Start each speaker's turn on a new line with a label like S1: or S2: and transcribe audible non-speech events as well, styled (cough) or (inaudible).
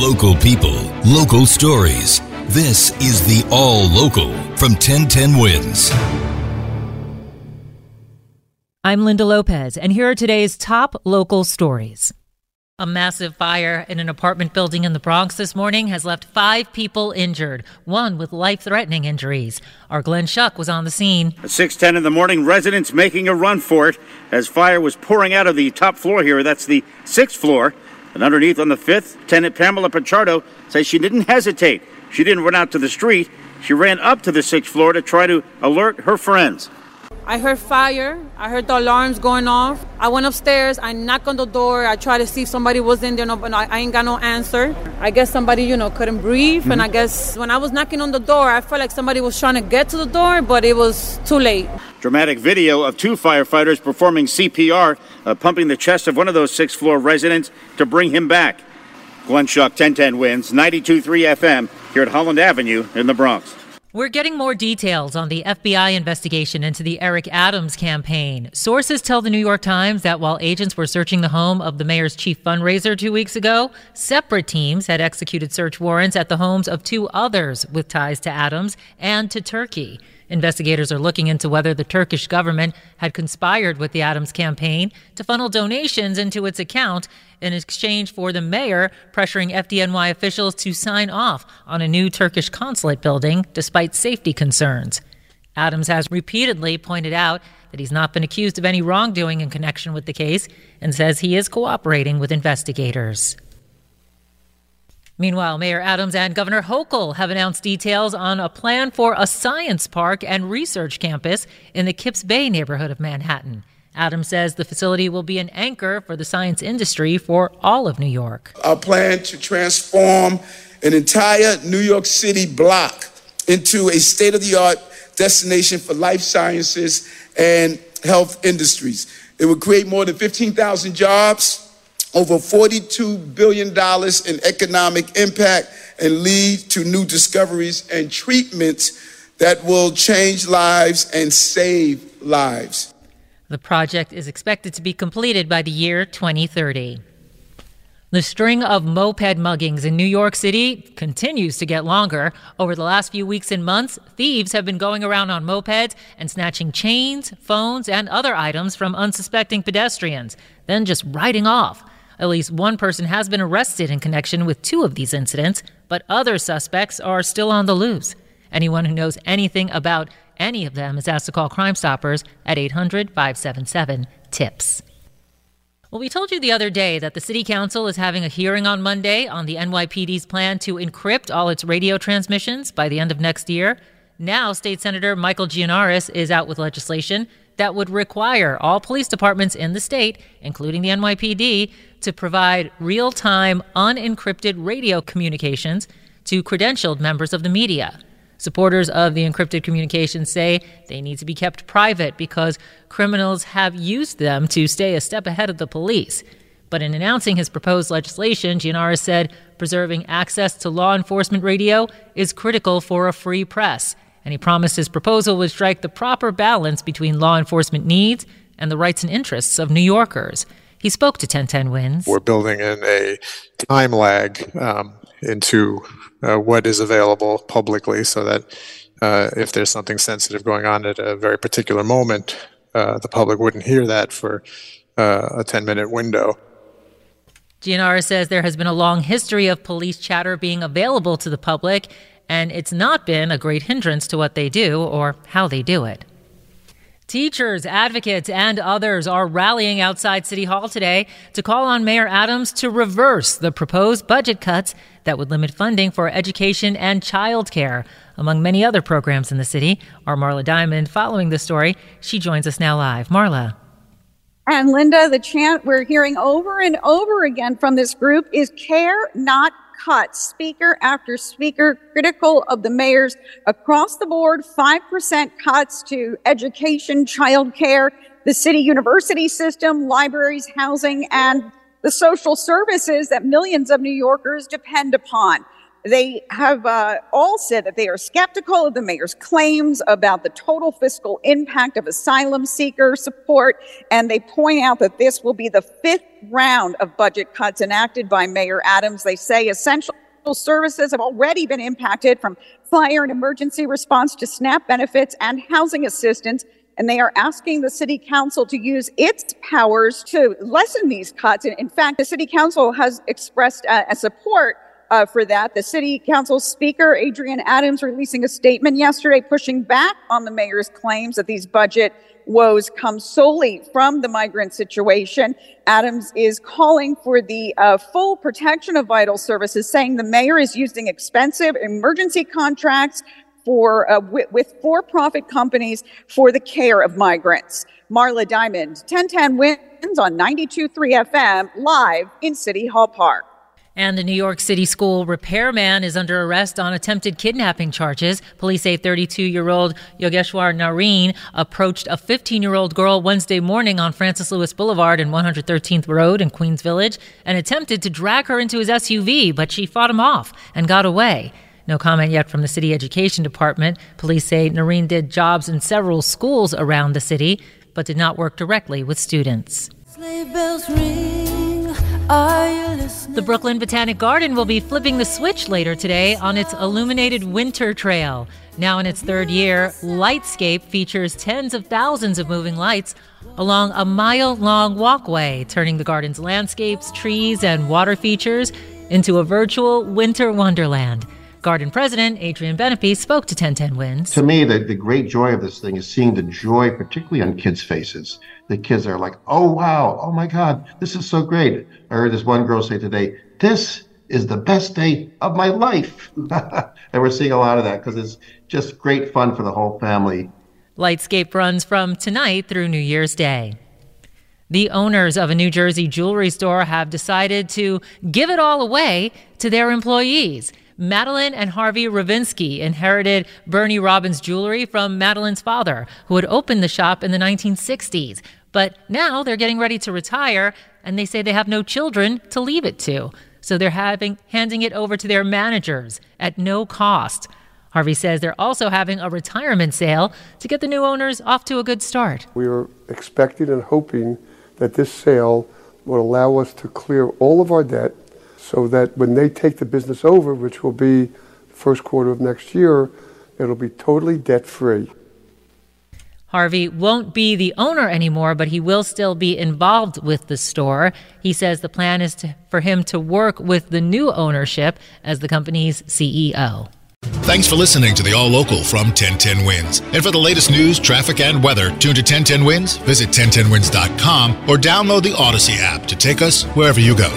S1: Local people, local stories. This is the All Local from 1010 Wins.
S2: I'm Linda Lopez, and here are today's top local stories. A massive fire in an apartment building in the Bronx this morning has left five people injured, one with life threatening injuries. Our Glenn Schuck was on the scene.
S3: At 6:10 in the morning, residents making a run for it as fire was pouring out of the top floor here. That's the sixth floor. And underneath on the fifth, tenant Pamela Pichardo says she didn't hesitate. She didn't run out to the street. She ran up to the sixth floor to try to alert her friends.
S4: I heard fire. I heard the alarms going off. I went upstairs. I knocked on the door. I tried to see if somebody was in there, no, but I ain't got no answer. I guess somebody, you know, couldn't breathe. Mm-hmm. And I guess when I was knocking on the door, I felt like somebody was trying to get to the door, but it was too late.
S3: Dramatic video of two firefighters performing CPR, uh, pumping the chest of one of those sixth floor residents to bring him back. Glenn Schuck, 1010 wins, 92.3 FM here at Holland Avenue in the Bronx.
S2: We're getting more details on the FBI investigation into the Eric Adams campaign. Sources tell the New York Times that while agents were searching the home of the mayor's chief fundraiser two weeks ago, separate teams had executed search warrants at the homes of two others with ties to Adams and to Turkey. Investigators are looking into whether the Turkish government had conspired with the Adams campaign to funnel donations into its account in exchange for the mayor pressuring FDNY officials to sign off on a new Turkish consulate building despite safety concerns. Adams has repeatedly pointed out that he's not been accused of any wrongdoing in connection with the case and says he is cooperating with investigators. Meanwhile, Mayor Adams and Governor Hochul have announced details on a plan for a science park and research campus in the Kips Bay neighborhood of Manhattan. Adams says the facility will be an anchor for the science industry for all of New York.
S5: Our plan to transform an entire New York City block into a state of the art destination for life sciences and health industries. It would create more than 15,000 jobs over $42 billion in economic impact and lead to new discoveries and treatments that will change lives and save lives.
S2: The project is expected to be completed by the year 2030. The string of moped muggings in New York City continues to get longer. Over the last few weeks and months, thieves have been going around on mopeds and snatching chains, phones, and other items from unsuspecting pedestrians, then just riding off. At least one person has been arrested in connection with two of these incidents, but other suspects are still on the loose. Anyone who knows anything about any of them is asked to call Crime Stoppers at 800 577 TIPS. Well, we told you the other day that the City Council is having a hearing on Monday on the NYPD's plan to encrypt all its radio transmissions by the end of next year. Now, State Senator Michael Gianaris is out with legislation that would require all police departments in the state, including the NYPD, to provide real time, unencrypted radio communications to credentialed members of the media. Supporters of the encrypted communications say they need to be kept private because criminals have used them to stay a step ahead of the police. But in announcing his proposed legislation, Gianaris said preserving access to law enforcement radio is critical for a free press and he promised his proposal would strike the proper balance between law enforcement needs and the rights and interests of New Yorkers. He spoke to 1010 Wins.
S6: We're building in a time lag um, into uh, what is available publicly so that uh, if there's something sensitive going on at a very particular moment, uh, the public wouldn't hear that for uh, a 10 minute window.
S2: Gianaris says there has been a long history of police chatter being available to the public and it's not been a great hindrance to what they do or how they do it. Teachers, advocates, and others are rallying outside City Hall today to call on Mayor Adams to reverse the proposed budget cuts that would limit funding for education and childcare, among many other programs in the city. Our Marla Diamond following the story. She joins us now live. Marla.
S7: And Linda, the chant we're hearing over and over again from this group is care, not cut, speaker after speaker, critical of the mayor's across the board 5% cuts to education, childcare, the city university system, libraries, housing, and the social services that millions of New Yorkers depend upon. They have uh, all said that they are skeptical of the mayor's claims about the total fiscal impact of asylum seeker support, and they point out that this will be the fifth round of budget cuts enacted by Mayor Adams. They say essential services have already been impacted from fire and emergency response to SNAP benefits and housing assistance. And they are asking the city council to use its powers to lessen these cuts. And in fact, the city council has expressed uh, a support uh, for that. The city council speaker, Adrienne Adams, releasing a statement yesterday pushing back on the mayor's claims that these budget woes come solely from the migrant situation. Adams is calling for the uh, full protection of vital services, saying the mayor is using expensive emergency contracts for uh, with, with for-profit companies for the care of migrants. Marla Diamond, 1010 wins on 92.3 FM, live in City Hall Park.
S2: And the New York City school repairman is under arrest on attempted kidnapping charges. Police say 32 year old Yogeshwar Nareen approached a 15 year old girl Wednesday morning on Francis Lewis Boulevard and 113th Road in Queens Village and attempted to drag her into his SUV, but she fought him off and got away. No comment yet from the city education department. Police say Nareen did jobs in several schools around the city, but did not work directly with students. The Brooklyn Botanic Garden will be flipping the switch later today on its illuminated winter trail. Now in its third year, Lightscape features tens of thousands of moving lights along a mile long walkway, turning the garden's landscapes, trees, and water features into a virtual winter wonderland. Garden President Adrian Benepe spoke to 1010 Wins.
S8: To me, the, the great joy of this thing is seeing the joy, particularly on kids' faces. The kids are like, oh, wow, oh my God, this is so great. I heard this one girl say today, this is the best day of my life. (laughs) and we're seeing a lot of that because it's just great fun for the whole family.
S2: Lightscape runs from tonight through New Year's Day. The owners of a New Jersey jewelry store have decided to give it all away to their employees. Madeline and Harvey Ravinsky inherited Bernie Robbins jewelry from Madeline's father, who had opened the shop in the 1960s. But now they're getting ready to retire, and they say they have no children to leave it to. So they're having handing it over to their managers at no cost. Harvey says they're also having a retirement sale to get the new owners off to a good start.
S9: We are expecting and hoping that this sale will allow us to clear all of our debt so that when they take the business over, which will be the first quarter of next year, it'll be totally debt free.
S2: Harvey won't be the owner anymore, but he will still be involved with the store. He says the plan is to, for him to work with the new ownership as the company's CEO.
S1: Thanks for listening to the All Local from 1010 Wins. And for the latest news, traffic, and weather, tune to 1010 Wins, visit 1010wins.com, or download the Audacy app to take us wherever you go.